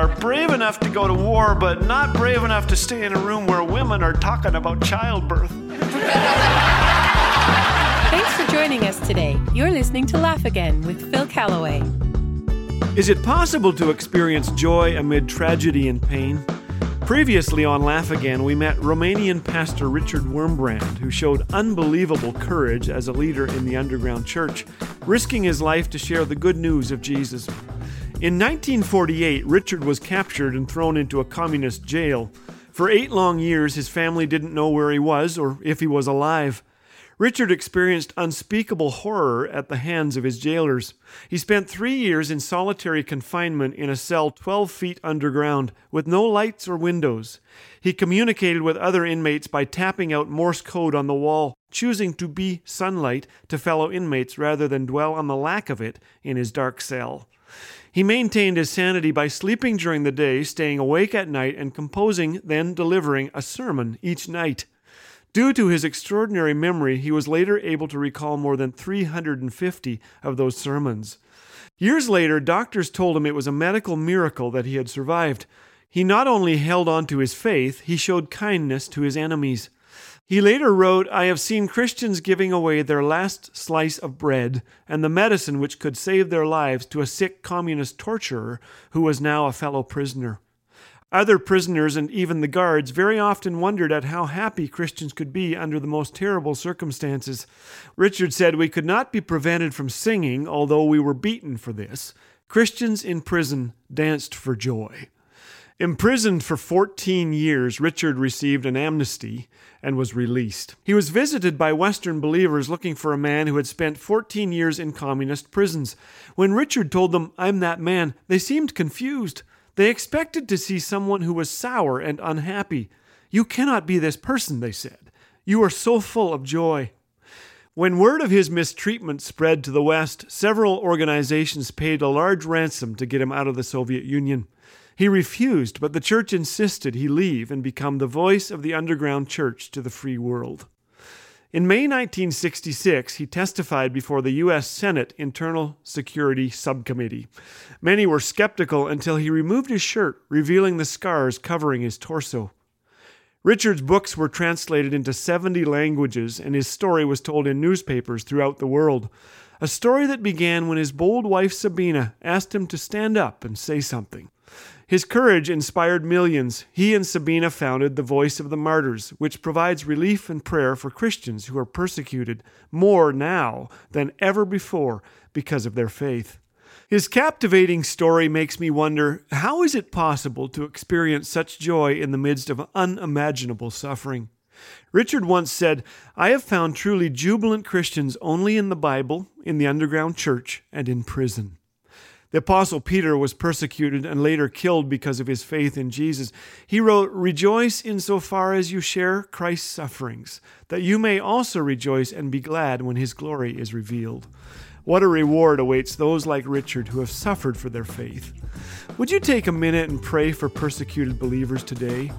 are brave enough to go to war, but not brave enough to stay in a room where women are talking about childbirth. Thanks for joining us today. You're listening to Laugh Again with Phil Callaway. Is it possible to experience joy amid tragedy and pain? Previously on Laugh Again, we met Romanian pastor Richard Wurmbrand, who showed unbelievable courage as a leader in the underground church, risking his life to share the good news of Jesus. In 1948, Richard was captured and thrown into a communist jail. For eight long years, his family didn't know where he was or if he was alive. Richard experienced unspeakable horror at the hands of his jailers. He spent three years in solitary confinement in a cell 12 feet underground with no lights or windows. He communicated with other inmates by tapping out Morse code on the wall, choosing to be sunlight to fellow inmates rather than dwell on the lack of it in his dark cell. He maintained his sanity by sleeping during the day, staying awake at night, and composing, then delivering a sermon each night. Due to his extraordinary memory, he was later able to recall more than 350 of those sermons. Years later, doctors told him it was a medical miracle that he had survived. He not only held on to his faith, he showed kindness to his enemies. He later wrote, I have seen Christians giving away their last slice of bread and the medicine which could save their lives to a sick communist torturer who was now a fellow prisoner. Other prisoners and even the guards very often wondered at how happy Christians could be under the most terrible circumstances. Richard said, We could not be prevented from singing, although we were beaten for this. Christians in prison danced for joy. Imprisoned for 14 years, Richard received an amnesty and was released. He was visited by Western believers looking for a man who had spent 14 years in communist prisons. When Richard told them, I'm that man, they seemed confused. They expected to see someone who was sour and unhappy. You cannot be this person, they said. You are so full of joy. When word of his mistreatment spread to the West, several organizations paid a large ransom to get him out of the Soviet Union. He refused, but the church insisted he leave and become the voice of the underground church to the free world. In May 1966, he testified before the U.S. Senate Internal Security Subcommittee. Many were skeptical until he removed his shirt, revealing the scars covering his torso. Richard's books were translated into 70 languages, and his story was told in newspapers throughout the world. A story that began when his bold wife Sabina asked him to stand up and say something. His courage inspired millions. He and Sabina founded the Voice of the Martyrs, which provides relief and prayer for Christians who are persecuted more now than ever before because of their faith. His captivating story makes me wonder how is it possible to experience such joy in the midst of unimaginable suffering? Richard once said, I have found truly jubilant Christians only in the Bible, in the underground church, and in prison. The Apostle Peter was persecuted and later killed because of his faith in Jesus. He wrote, Rejoice insofar as you share Christ's sufferings, that you may also rejoice and be glad when his glory is revealed. What a reward awaits those like Richard who have suffered for their faith. Would you take a minute and pray for persecuted believers today?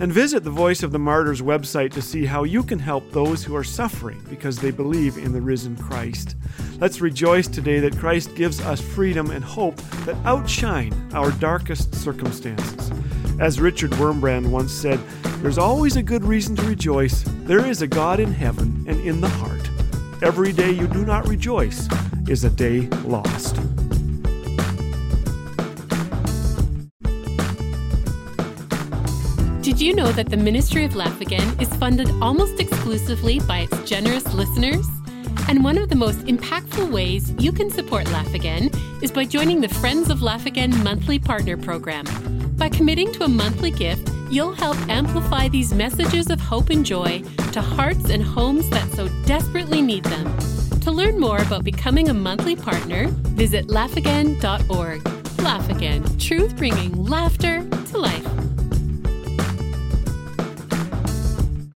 And visit the Voice of the Martyrs website to see how you can help those who are suffering because they believe in the risen Christ. Let's rejoice today that Christ gives us freedom and hope that outshine our darkest circumstances. As Richard Wurmbrand once said, there's always a good reason to rejoice. There is a God in heaven and in the heart. Every day you do not rejoice is a day lost. Did you know that the Ministry of Laugh Again is funded almost exclusively by its generous listeners? And one of the most impactful ways you can support Laugh Again is by joining the Friends of Laugh Again monthly partner program. By committing to a monthly gift, you'll help amplify these messages of hope and joy to hearts and homes that so desperately need them. To learn more about becoming a monthly partner, visit laughagain.org. Laugh Again, truth bringing laughter to life.